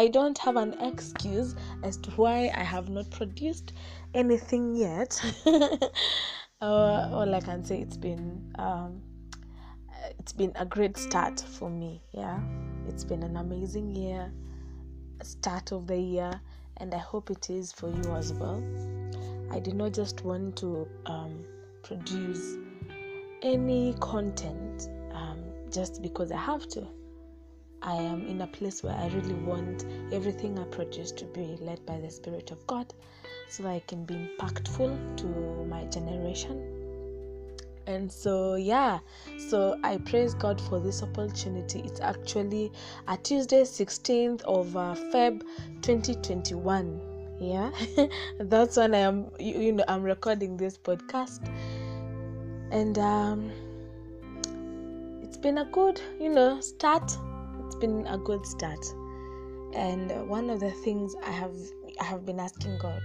I don't have an excuse as to why I have not produced anything yet. uh, all I can say, it's been um, it's been a great start for me. Yeah, it's been an amazing year, start of the year, and I hope it is for you as well. I did not just want to um, produce any content um, just because I have to. I am in a place where I really want everything I produce to be led by the Spirit of God so I can be impactful to my generation. And so, yeah, so I praise God for this opportunity. It's actually a Tuesday, 16th of uh, Feb 2021. Yeah, that's when I am, you, you know, I'm recording this podcast. And um, it's been a good, you know, start been a good start. And one of the things i have i have been asking god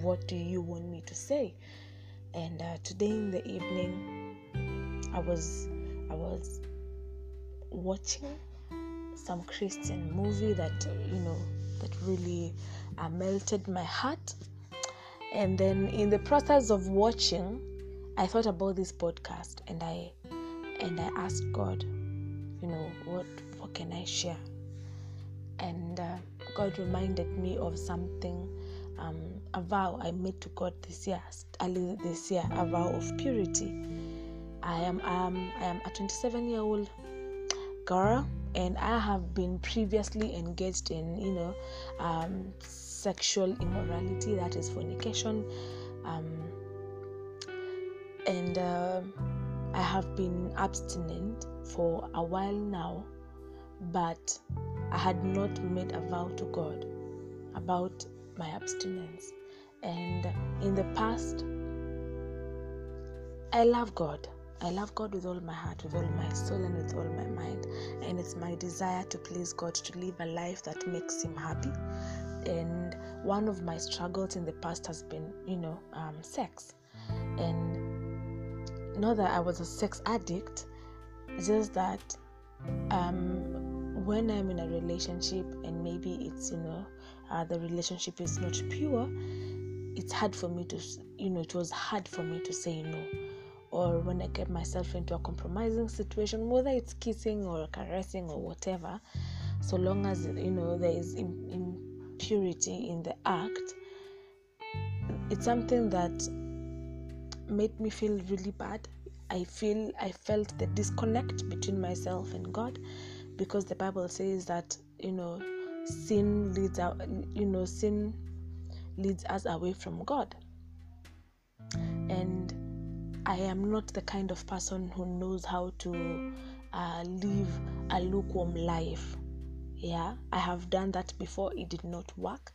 what do you want me to say? And uh, today in the evening i was i was watching some christian movie that you know that really uh, melted my heart. And then in the process of watching i thought about this podcast and i and i asked god you know what what can I share? And uh, God reminded me of something, um, a vow I made to God this year, early this year, a vow of purity. I am um, I am a 27 year old girl, and I have been previously engaged in you know um, sexual immorality, that is fornication, um, and uh, I have been abstinent for a while now but I had not made a vow to God about my abstinence. And in the past, I love God. I love God with all my heart, with all my soul, and with all my mind. And it's my desire to please God, to live a life that makes Him happy. And one of my struggles in the past has been, you know, um, sex. And not that I was a sex addict, just that um, when I'm in a relationship and maybe it's you know uh, the relationship is not pure, it's hard for me to you know it was hard for me to say no. Or when I get myself into a compromising situation, whether it's kissing or caressing or whatever, so long as you know there is impurity in the act, it's something that made me feel really bad. I feel I felt the disconnect between myself and God because the bible says that you know sin leads out you know sin leads us away from god. And i am not the kind of person who knows how to uh, live a lukewarm life. Yeah i have done that before. It did not work.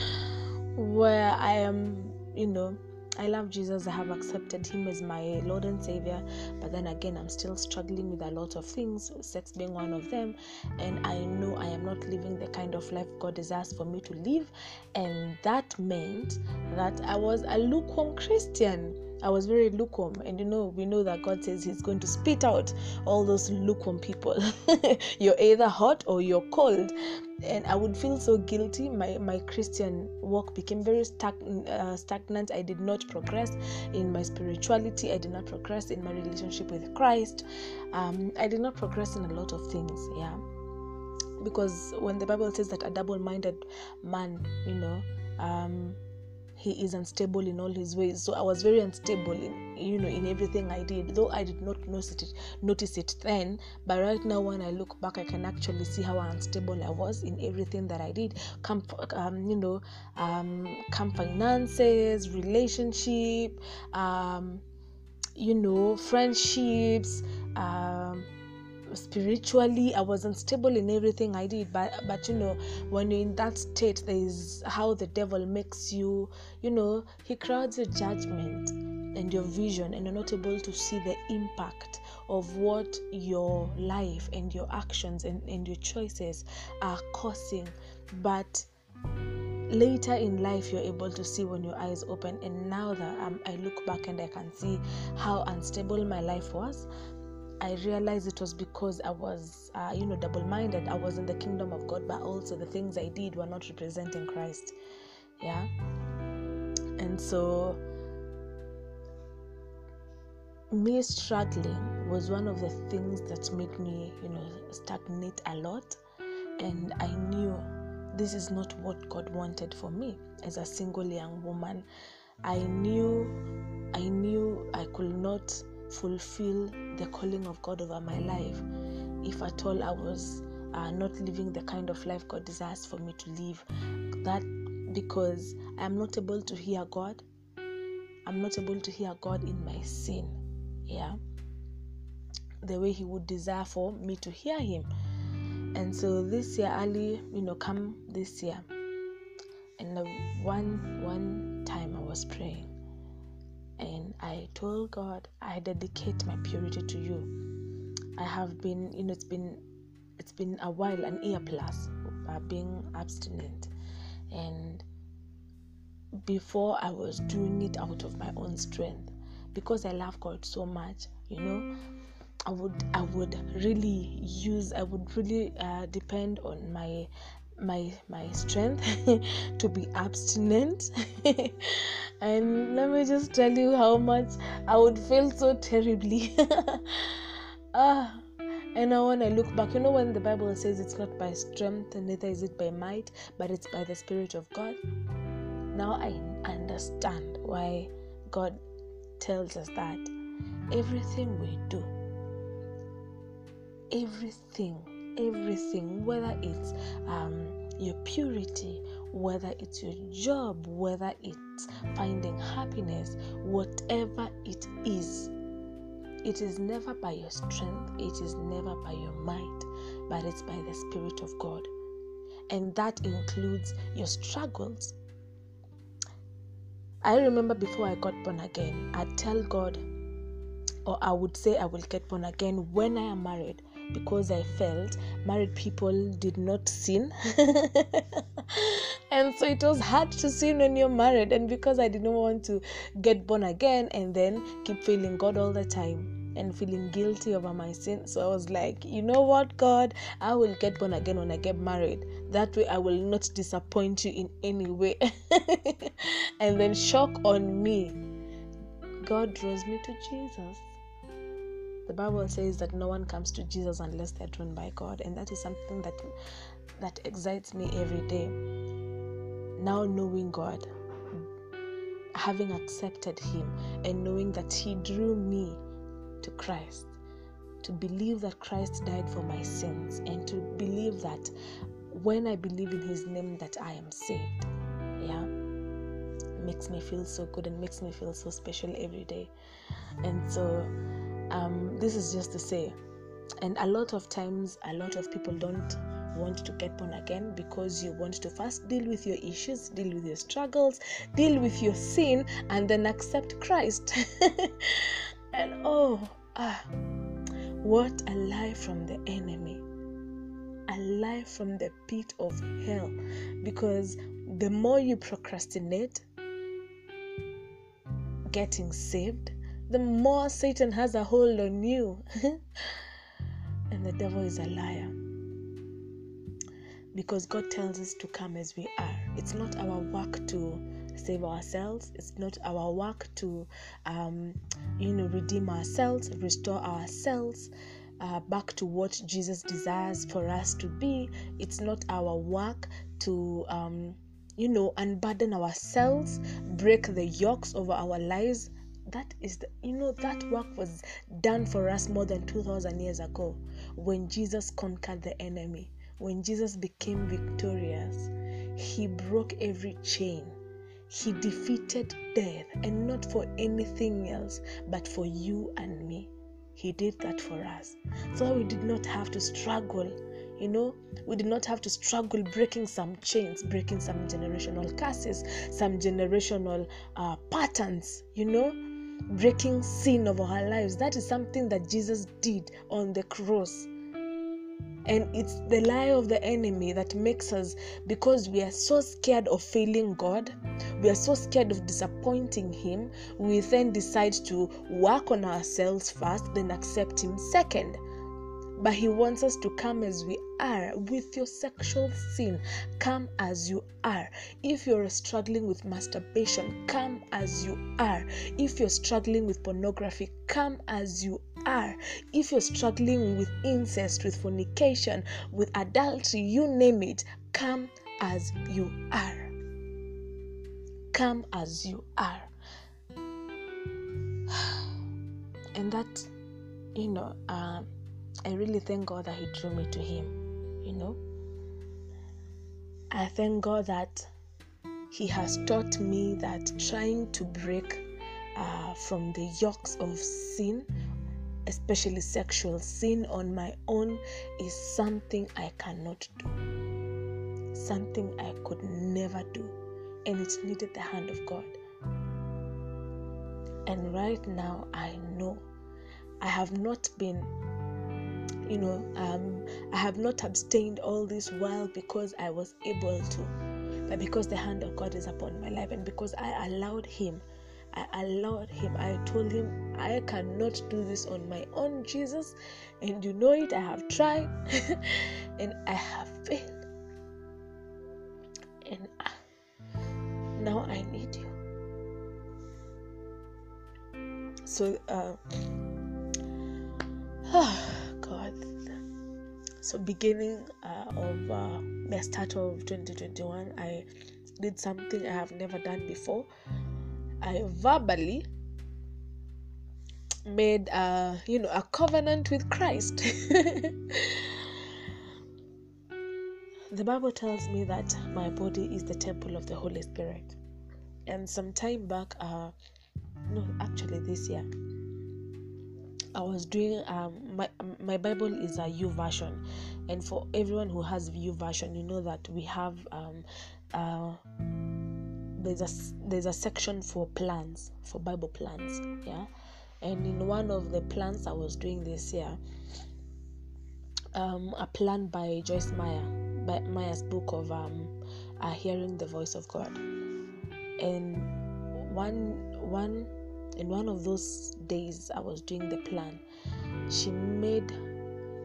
Where i am you know I love Jesus. I have accepted Him as my Lord and Savior. But then again, I'm still struggling with a lot of things, sex being one of them. And I know I am not living the kind of life God desires for me to live. And that meant that I was a lukewarm Christian. I was very lukewarm, and you know, we know that God says He's going to spit out all those lukewarm people. you're either hot or you're cold, and I would feel so guilty. My my Christian walk became very stagn- uh, stagnant. I did not progress in my spirituality. I did not progress in my relationship with Christ. Um, I did not progress in a lot of things. Yeah, because when the Bible says that a double-minded man, you know. Um, he is unstable in all his ways. So i was very unstable in you know in everything i did though i did not notice it notice it then. But right now when i look back i can actually see how unstable i was in everything that i did. Come um, you know um, come finances relationship um, you know friendships um, spiritually i was unstable in everything i did but but you know when you're in that state there is how the devil makes you you know he crowds your judgment and your vision and you're not able to see the impact of what your life and your actions and, and your choices are causing. But later in life you're able to see when your eyes open and now that um, i look back and i can see how unstable my life was i realized it was because i was uh, you know double minded i was in the kingdom of god but also the things i did were not representing christ. Yeah? And so me struggling was one of the things that made me you know stagnate a lot. And i knew this is not what god wanted for me as a single young woman. I knew i knew i could not fulfill the calling of god over my life. If at all i was uh, not living the kind of life god desires for me to live that because i'm not able to hear god. I'm not able to hear god in my sin yeah. The way he would desire for me to hear him. And so this year early you know come this year and the one one time i was praying i told god i dedicate my purity to you. I have been you know it's been it's been a while an year plus uh, being abstinent. And before i was doing it out of my own strength because I love God so much, you know, I would I would really use I would really uh, depend on my my my strength to be abstinent. And let me just tell you how much I would feel so terribly. Ah and now when I look back, you know when the Bible says it's not by strength, neither is it by might, but it's by the Spirit of God. Now I understand why God tells us that everything we do, everything, everything, whether it's um, your purity, whether it's your job, whether it's finding happiness, whatever it is, it is never by your strength, it is never by your might, but it's by the Spirit of God. And that includes your struggles, I remember before I got born again, I'd tell God, or I would say I will get born again when I am married because I felt married people did not sin. and so it was hard to sin when you're married. And because I didn't want to get born again and then keep failing God all the time and feeling guilty over my sin. So I was like, you know what, God, I will get born again when I get married. That way I will not disappoint you in any way. and then shock on me. God draws me to Jesus. The Bible says that no one comes to Jesus unless they're drawn by God, and that is something that that excites me every day. Now knowing God, having accepted Him, and knowing that He drew me to Christ, to believe that Christ died for my sins, and to believe that when I believe in His name that I am saved. Yeah, makes me feel so good and makes me feel so special every day. And so, um, this is just to say, and a lot of times, a lot of people don't want to get born again because you want to first deal with your issues, deal with your struggles, deal with your sin, and then accept Christ. And oh, ah, what a lie from the enemy. A lie from the pit of hell. Because the more you procrastinate getting saved, the more Satan has a hold on you. and the devil is a liar. Because God tells us to come as we are. It's not our work to save ourselves. It's not our work to, um, you know, redeem ourselves, restore ourselves. Uh, back to what Jesus desires for us to be. It's not our work to, um, you know, unburden ourselves, break the yokes over our lives. That is the, you know, that work was done for us more than 2,000 years ago when Jesus conquered the enemy. When Jesus became victorious, he broke every chain he defeated death, and not for anything else, but for you and me. He did that for us. So we did not have to struggle. You know, we did not have to struggle breaking some chains, breaking some generational curses, some generational uh, patterns, you know, breaking sin of our lives. That is something that Jesus did on the cross. and it's the lie of the enemy that makes us because we are so scared of failing god we are so scared of disappointing him we then decide to work on ourselves first then accept him second but he wants us to come as we are with your sexual sin. Come as you are. If you're struggling with masturbation come as you are. If you're struggling with pornography come as you are. If you're struggling with incest with fornication with adultery you name it come as you are. Come as you are. And that you know um I really thank God that He drew me to Him, you know. I thank God that He has taught me that trying to break uh, from the yokes of sin, especially sexual sin, on my own is something I cannot do, something I could never do, and it needed the hand of God. And right now, I know I have not been you know, um, I have not abstained all this while because I was able to, but because the hand of God is upon my life and because I allowed Him. I allowed him. I told him, I cannot do this on my own, Jesus. And you know it. I have tried and I have failed. And I, now I need you. So, uh. So, beginning uh, of uh, the start of 2021, I did something I have never done before. I verbally made a you know a covenant with Christ. the Bible tells me that my body is the temple of the Holy Spirit, and some time back, uh, no, actually this year, I was doing um my my Bible is a YouVersion, and for everyone who has U YouVersion, you know that we have um uh there's a there's a section for plans for Bible plans, yeah, and in one of the plans I was doing this year, um a plan by Joyce Meyer, by Meyer's book of um uh, hearing the voice of God, and one one in one of those days I was doing the plan, she made,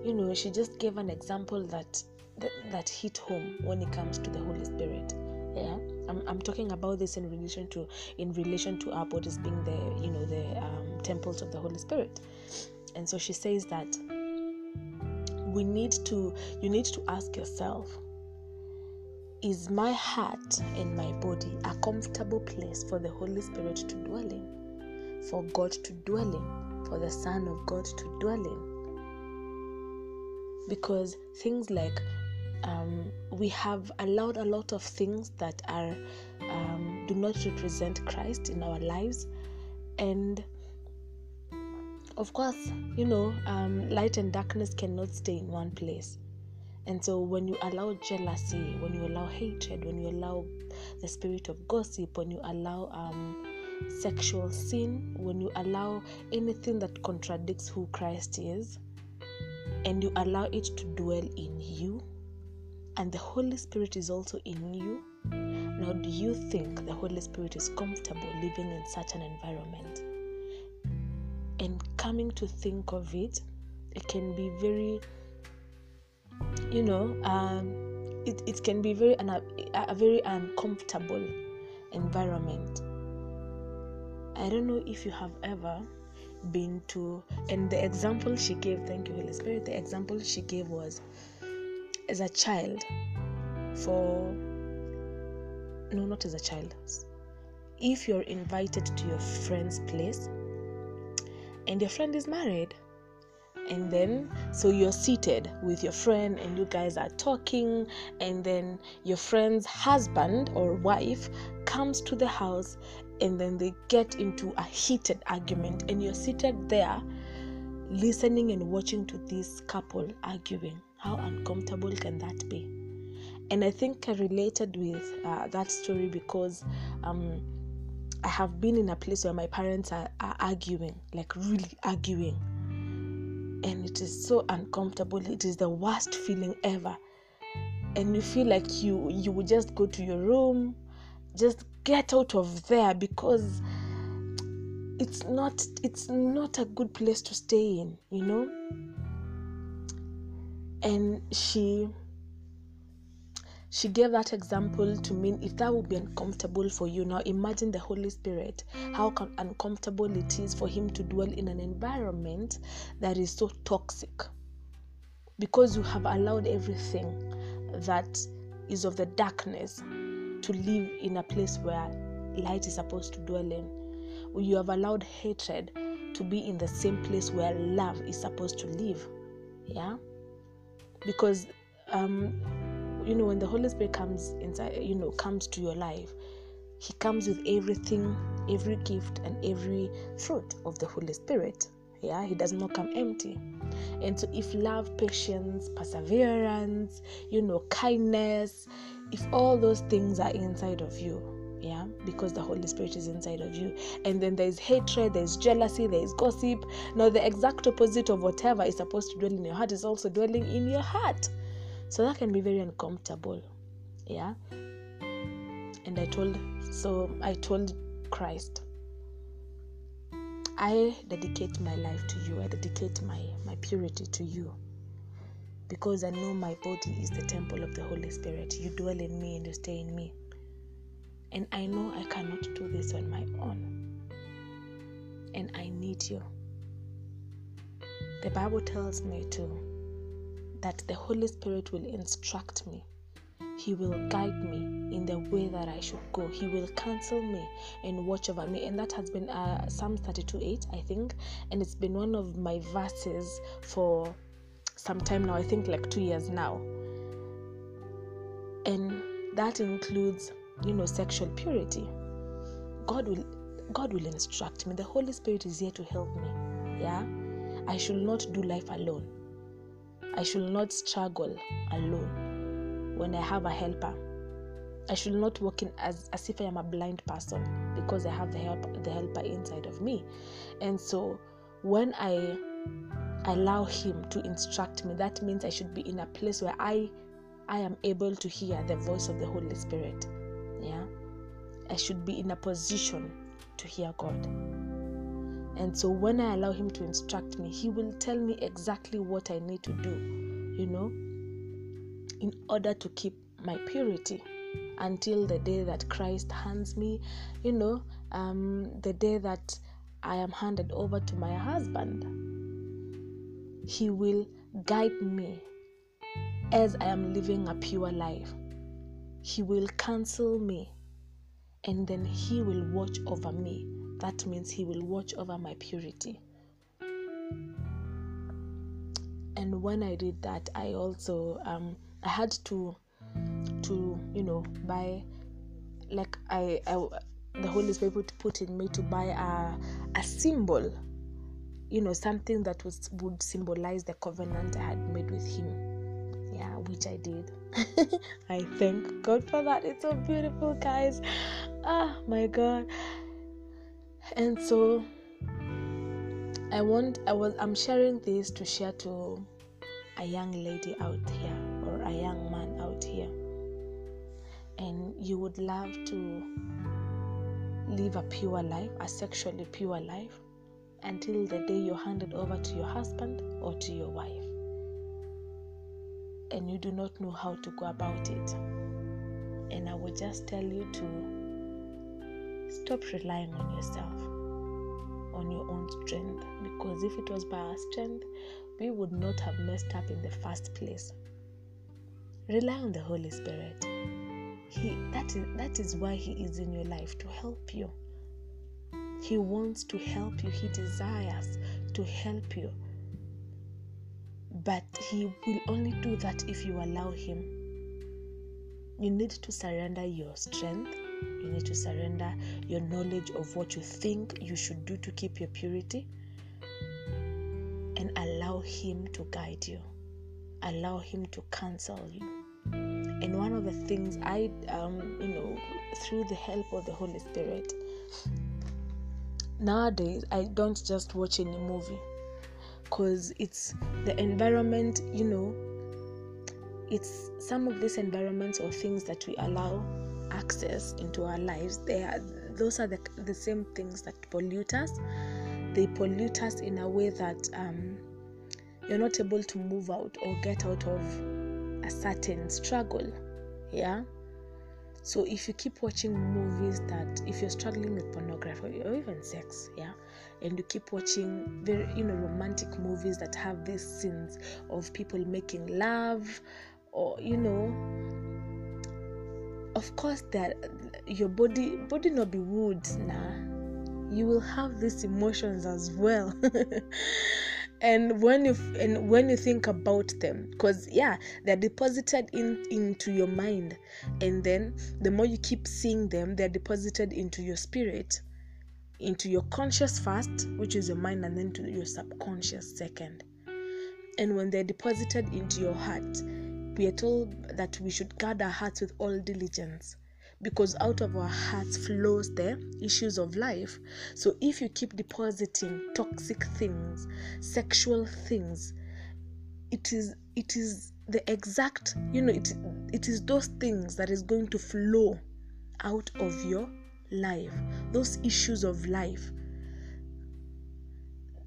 you know, she just gave an example that that, that hit home when it comes to the Holy Spirit. Yeah, I'm, I'm talking about this in relation to in relation to our bodies being the you know the um, temples of the Holy Spirit, and so she says that we need to you need to ask yourself is my heart and my body a comfortable place for the Holy Spirit to dwell in? For God to dwell in, for the Son of God to dwell in. Because things like um, we have allowed a lot of things that are um, do not represent Christ in our lives, and of course, you know, um, light and darkness cannot stay in one place. And so, when you allow jealousy, when you allow hatred, when you allow the spirit of gossip, when you allow um, sexual sin, when you allow anything that contradicts who Christ is, and you allow it to dwell in you, and the Holy Spirit is also in you, now do you think the Holy Spirit is comfortable living in such an environment? And coming to think of it, it can be very, you know, um, it, it can be very a, a very uncomfortable environment I don't know if you have ever been to, and the example she gave, thank you, Holy Spirit, the example she gave was as a child, for, no, not as a child. If you're invited to your friend's place and your friend is married, and then so you're seated with your friend and you guys are talking and then your friend's husband or wife comes to the house and then they get into a heated argument and you're seated there listening and watching to this couple arguing. How uncomfortable can that be? And i think i related with uh, that story because um, i have been in a place where my parents are, are arguing like really arguing. And it is so uncomfortable. It is the worst feeling ever. And you feel like you you would just go to your room just get out of there because it's not it's not a good place to stay in you know? And she she gave that example to mean if that would be uncomfortable for you. Now imagine the holy spirit how uncomfortable it is for him to dwell in an environment that is so toxic. Because you have allowed everything that is of the darkness to live in a place where light is supposed to dwell in. You have allowed hatred to be in the same place where love is supposed to live. Yeah? Because um you know when the holy spirit comes inside you know comes to your life he comes with everything every gift and every fruit of the holy spirit yeah he does not come empty. And so if love patience perseverance you know kindness if all those things are inside of you yeah because the holy spirit is inside of you and then there's hatred there's jealousy there's gossip. Now the exact opposite of whatever is supposed to dwell in your heart is also dwelling in your heart. So that can be very uncomfortable yeah. And i told so i told christ i dedicate my life to you. I dedicate my my purity to you. Because i know my body is the temple of the holy spirit. You dwell in me and you stay in me. And i know i cannot do this on my own. And i need you. The bible tells me too that the Holy Spirit will instruct me. He will guide me in the way that I should go. He will counsel me and watch over me. And that has been uh, Psalm 32 8, I think. And it's been one of my verses for some time now, I think like two years now. And that includes, you know, sexual purity. God will God will instruct me. The Holy Spirit is here to help me. Yeah? I should not do life alone. I should not struggle alone when I have a helper. I should not walk in as, as if I am a blind person because I have the help the helper inside of me. And so when I allow him to instruct me, that means I should be in a place where I I am able to hear the voice of the Holy Spirit. Yeah. I should be in a position to hear God. And so when I allow Him to instruct me, He will tell me exactly what I need to do, you know, in order to keep my purity until the day that Christ hands me, you know, um, the day that I am handed over to my husband. He will guide me as I am living a pure life. He will counsel me and then He will watch over me that means he will watch over my purity and when i did that i also um i had to to you know buy like i, I the holy spirit put in me to buy a a symbol you know something that was would symbolize the covenant i had made with him. Yeah which i did. I thank god for that. It's so beautiful guys. Ah my god. And so i want i was i'm sharing this to share to a young lady out here a young man out here. And you would love to live a pure life a sexually pure life until the day you're handed over to your husband or to your wife. And you do not know how to go about it. And i will just tell you to Stop relying on yourself, on your own strength, because if it was by our strength, we would not have messed up in the first place. Rely on the Holy Spirit. He that is that is why He is in your life to help you. He wants to help you. He desires to help you. But He will only do that if you allow Him. You need to surrender your strength you need to surrender your knowledge of what you think you should do to keep your purity and allow Him to guide you, allow Him to counsel you. And one of the things I, um, you know, through the help of the Holy Spirit, nowadays I don't just watch any movie. because it's the environment you know it's some of these environments or things that we allow access into our lives they are those are the, the same things that pollute us they pollute us in a way that um, you're not able to move out or get out of a certain struggle yeah? So if you keep watching movies that if you're struggling with pornography or even sex yeah? And you keep watching very you know romantic movies that have these scenes of people making love or you know of course that your body body not be wood nah. You will have these emotions as well and when you and when you think about them because yeah they're deposited in into your mind. And then the more you keep seeing them they're deposited into your spirit into your conscious first which is your mind and then to your subconscious second. And when they're deposited into your heart we are told that we should guard our hearts with all diligence because out of our hearts flows the issues of life. So if you keep depositing toxic things, sexual things, it is it is the exact you know it it is those things that is going to flow out of your life those issues of life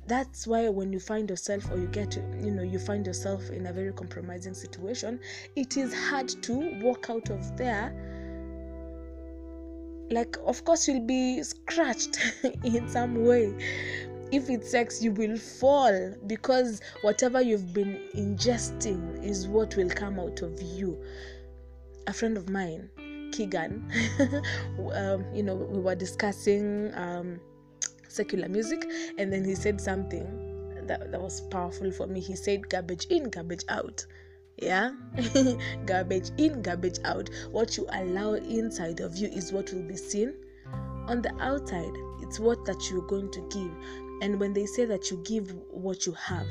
that's why when you find yourself or you get you know you find yourself in a very compromising situation it is hard to walk out of there like of course you'll be scratched in some way. If it's sex you will fall because whatever you've been ingesting is what will come out of you. A friend of mine keegan um, you know we were discussing um, secular music and then he said something that, that was powerful for me. He said garbage in garbage out yeah? Garbage in garbage out. What you allow inside of you is what will be seen on the outside. It's what that you're going to give. And when they say that you give what you have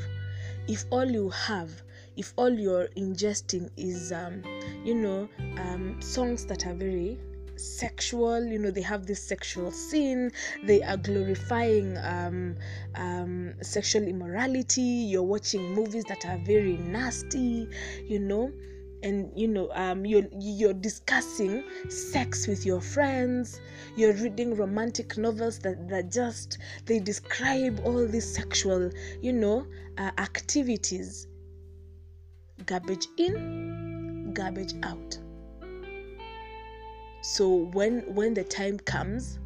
if all you have if all you're ingesting is um, you know um, songs that are very sexual you know they have this sexual scene they are glorifying um, um, sexual immorality you're watching movies that are very nasty you know and you know um, you're you're discussing sex with your friends you're reading romantic novels that, that just they describe all these sexual you know uh, activities. Garbage in garbage out so when when the time comes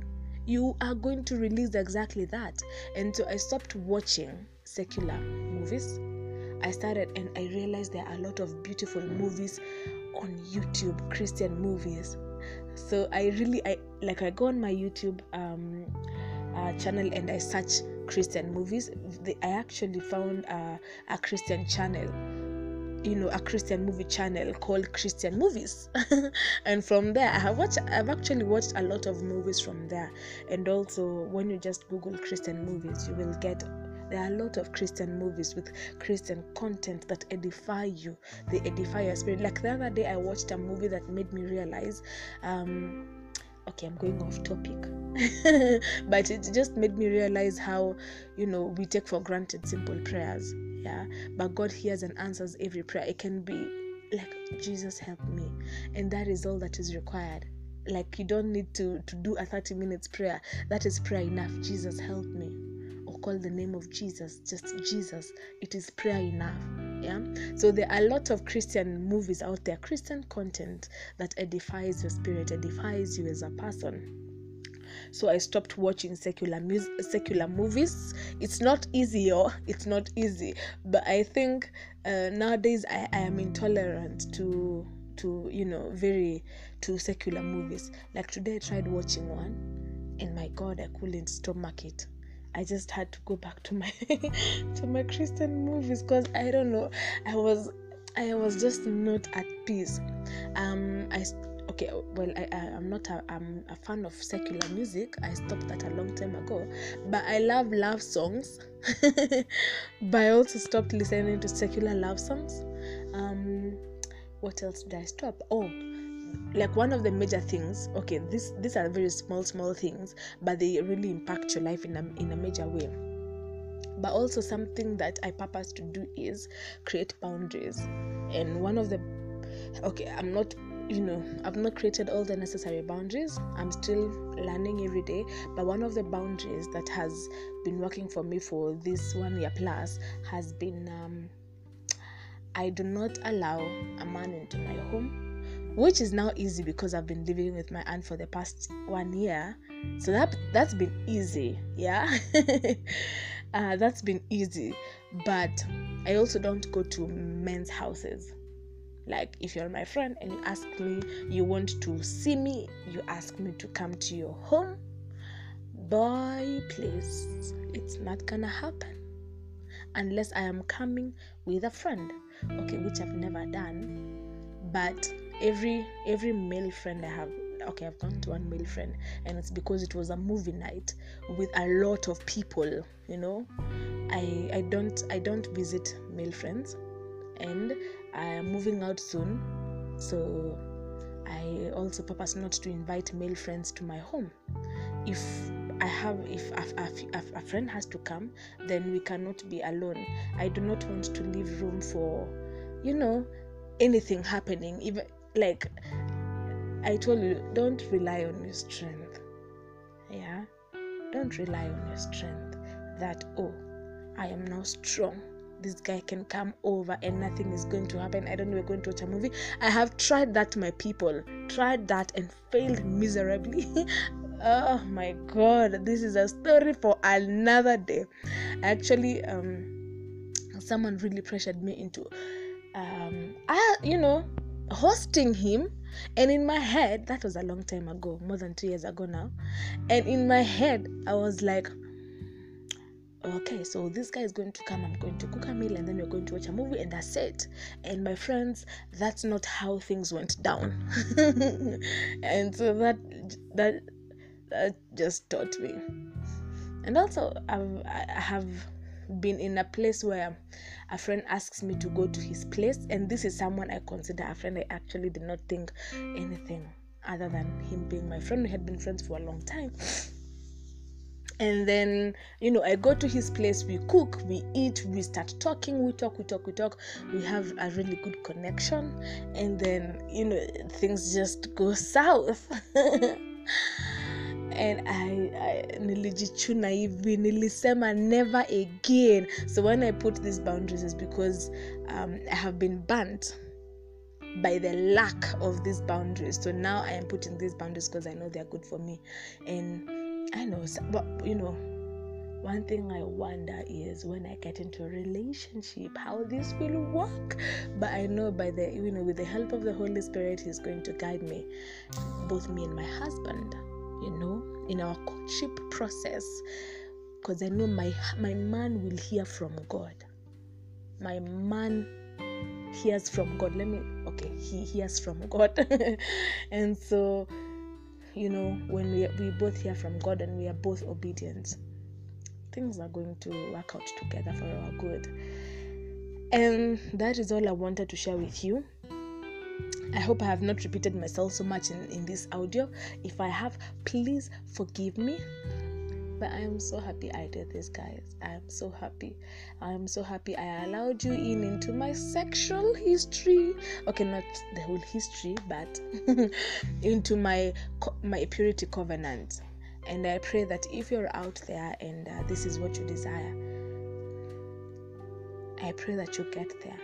you are going to release exactly that. And so i stopped watching secular movies. I started and i realized there are a lot of beautiful movies on youtube christian movies. So i really i like i go on my youtube um uh, channel and i search christian movies. I actually found uh, a christian channel you know a christian movie channel called christian movies. And from there i have watched i've actually watched a lot of movies from there. And also when you just google christian movies you will get there are a lot of christian movies with christian content that edify you. They edify your spirit. Like the other day i watched a movie that made me realize um okay i'm going off topic. But it just made me realize how you know we take for granted simple prayers yeah but god hears and answers every prayer. It can be like jesus help me. And that is all that is required. Like you don't need to to do a 30 minutes prayer. That is prayer enough. Jesus help me. Or call the name of jesus. Just jesus it is prayer enough. Yeah? So there are a lot of christian movies out there christian content that edifies your spirit edifies you as a person so i stopped watching secular secular movies. It's not easy or it's not easy. But i think uh, nowadays I, I am intolerant to to you know very to secular movies. Like today i tried watching one and my god i couldn't stomach it. I just had to go back to my to my Christian movies because I don't know. I was I was just not at peace. Um, I okay. Well, I, I am not a I'm a fan of secular music. I stopped that a long time ago. But I love love songs. but I also stopped listening to secular love songs. Um, what else did I stop? Oh like one of the major things okay this these are very small small things but they really impact your life in a, in a major way but also something that I purpose to do is create boundaries. And one of the okay, I'm not you know, I've not created all the necessary boundaries. I'm still learning every day. But one of the boundaries that has been working for me for this one year plus has been um, I do not allow a man into my home, which is now easy because I've been living with my aunt for the past one year. So that that's been easy, yeah. uh, that's been easy. But I also don't go to men's houses like if you're my friend and you ask me you want to see me you ask me to come to your home boy please it's not gonna happen. Unless i am coming with a friend. Okay which i've never done but every every male friend i have okay i've gone to one male friend and it's because it was a movie night with a lot of people you know? I i don't i don't visit male friends and I am moving out soon, so I also purpose not to invite male friends to my home. If I have, if a, a, a friend has to come, then we cannot be alone. I do not want to leave room for, you know, anything happening. Even like I told you, don't rely on your strength. Yeah, don't rely on your strength. That oh, I am now strong this guy can come over and nothing is going to happen. I don't know, we're going to watch a movie. I have tried that, my people, tried that and failed miserably. oh my god, this is a story for another day. Actually, um, someone really pressured me into, um, I, you know, hosting him and in my head that was a long time ago more than two years ago now and in my head i was like okay, so this guy is going to come, I'm going to cook a meal, and then we're going to watch a movie, and that's it. And my friends, that's not how things went down. and so that that that just taught me. And also, I've, I have been in a place where a friend asks me to go to his place, and this is someone I consider a friend. I actually did not think anything other than him being my friend. We had been friends for a long time and then you know i go to his place we cook we eat we start talking we talk we talk we talk. We have a really good connection and then you know things just go south. And I, I nilijichuna hivi nilisema never again. So when i put these boundaries is because um, i have been burnt by the lack of these boundaries. So now i am putting these boundaries because i know they're good for me. And I know, but you know, one thing I wonder is when I get into a relationship, how this will work. But I know by the you know, with the help of the Holy Spirit, He's going to guide me, both me and my husband. You know, in our courtship process, because I know my my man will hear from God. My man hears from God. Let me okay, he hears from God, and so you know, when we, we both hear from God and we are both obedient, things are going to work out together for our good. And that is all I wanted to share with you. I hope I have not repeated myself so much in, in this audio. If I have, please forgive me. But I am so happy I did this, guys. I am so happy. I am so happy I allowed you in into my sexual history. Okay, not the whole history, but into my my purity covenant. And I pray that if you're out there and uh, this is what you desire, I pray that you get there.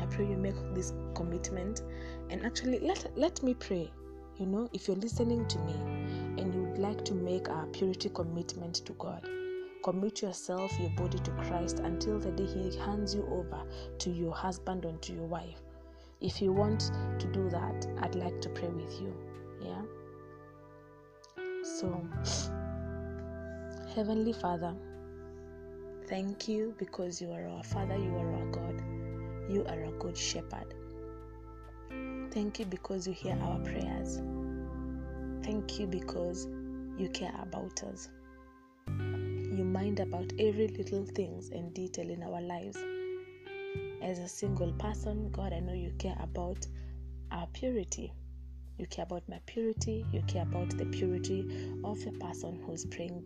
I pray you make this commitment. And actually, let let me pray. You know, if you're listening to me and you would like to make a purity commitment to God, commit yourself, your body to Christ until the day He hands you over to your husband or to your wife. If you want to do that, I'd like to pray with you. Yeah? So, Heavenly Father, thank you because you are our Father, you are our God, you are a good shepherd. Thank you because you hear our prayers. Thank you because you care about us. You mind about every little things and detail in our lives. As a single person, God, I know you care about our purity. You care about my purity. You care about the purity of the person who's praying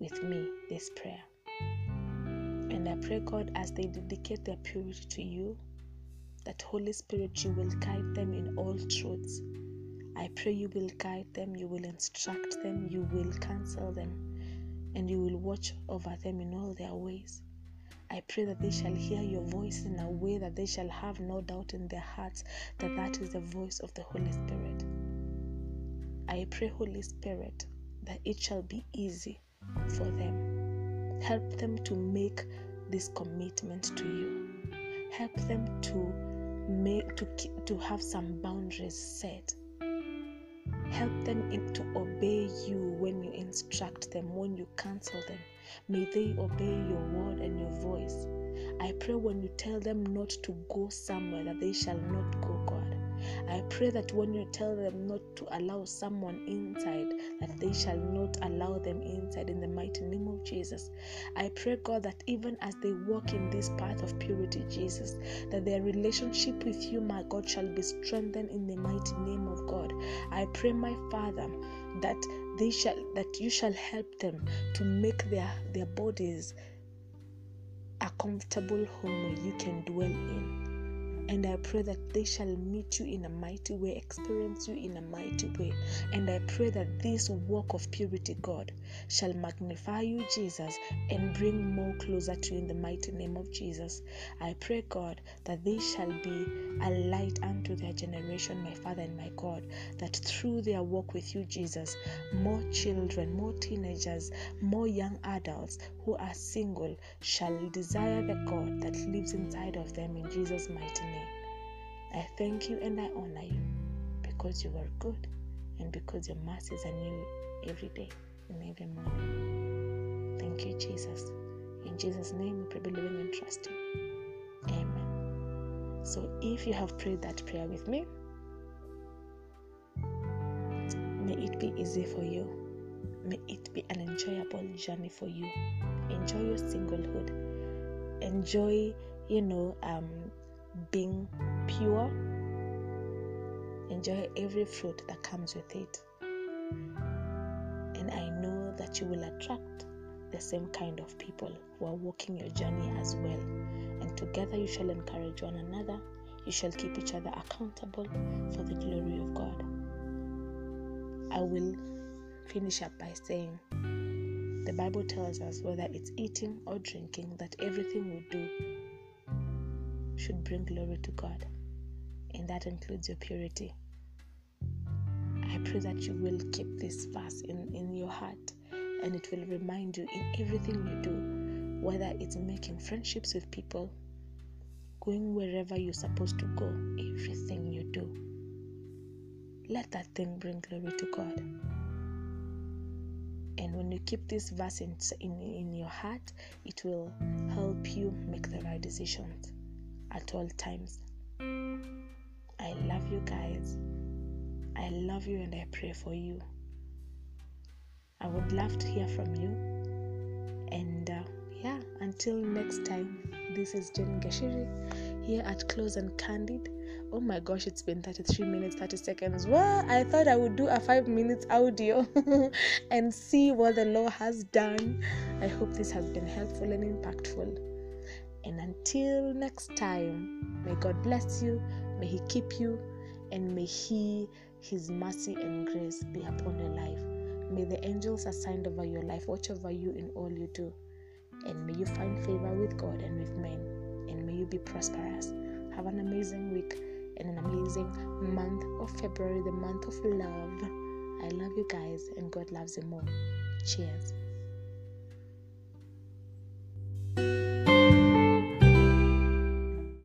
with me this prayer. And I pray, God, as they dedicate their purity to you, that Holy Spirit, you will guide them in all truths. I pray you will guide them, you will instruct them, you will counsel them, and you will watch over them in all their ways. I pray that they shall hear your voice in a way that they shall have no doubt in their hearts that that is the voice of the Holy Spirit. I pray, Holy Spirit, that it shall be easy for them. Help them to make this commitment to you. Help them to make to to have some boundaries set. Help them in, to obey you when you instruct them, when you counsel them. May they obey your word and your voice. I pray when you tell them not to go somewhere that they shall not go, God. I pray that when you tell them not to allow someone inside, that they shall not allow them inside in the mighty name of Jesus. I pray, God, that even as they walk in this path of purity, Jesus, that their relationship with you, my God, shall be strengthened in the mighty name of God. I pray, my Father, that they shall that you shall help them to make their their bodies a comfortable home where you can dwell in and I pray that they shall meet you in a mighty way, experience you in a mighty way. And I pray that this walk of purity, God, shall magnify you, Jesus, and bring more closer to you in the mighty name of Jesus. I pray, God, that they shall be a light unto their generation, my Father and my God, that through their walk with you, Jesus, more children, more teenagers, more young adults who are single shall desire the God that lives inside of them in Jesus' mighty name. I thank you and I honor you because you are good and because your mercies are new every day and every morning. Thank you, Jesus. In Jesus' name, we pray, believing and trusting. Amen. So, if you have prayed that prayer with me, may it be easy for you. May it be an enjoyable journey for you. Enjoy your singlehood. Enjoy, you know, um, being pure. Enjoy every fruit that comes with it. You will attract the same kind of people who are walking your journey as well. And together you shall encourage one another. You shall keep each other accountable for the glory of God. I will finish up by saying the Bible tells us whether it's eating or drinking that everything we do should bring glory to God, and that includes your purity. I pray that you will keep this verse in, in your heart and it will remind you in everything you do, whether it's making friendships with people, going wherever you're supposed to go, everything you do. Let that thing bring glory to God. And when you keep this verse in, in, in your heart, it will help you make the right decisions at all times. I love you guys. I love you and I pray for you. I would love to hear from you. And uh, yeah, until next time, this is Jenny Gashiri here at Close and Candid. Oh my gosh, it's been 33 minutes, 30 seconds. Well, I thought I would do a five minutes audio and see what the law has done. I hope this has been helpful and impactful. And until next time, may God bless you, may He keep you, and may He, His mercy and grace be upon your life. May the angels assigned over your life watch over you in all you do. And may you find favor with God and with men. And may you be prosperous. Have an amazing week and an amazing month of February, the month of love. I love you guys, and God loves you more. Cheers.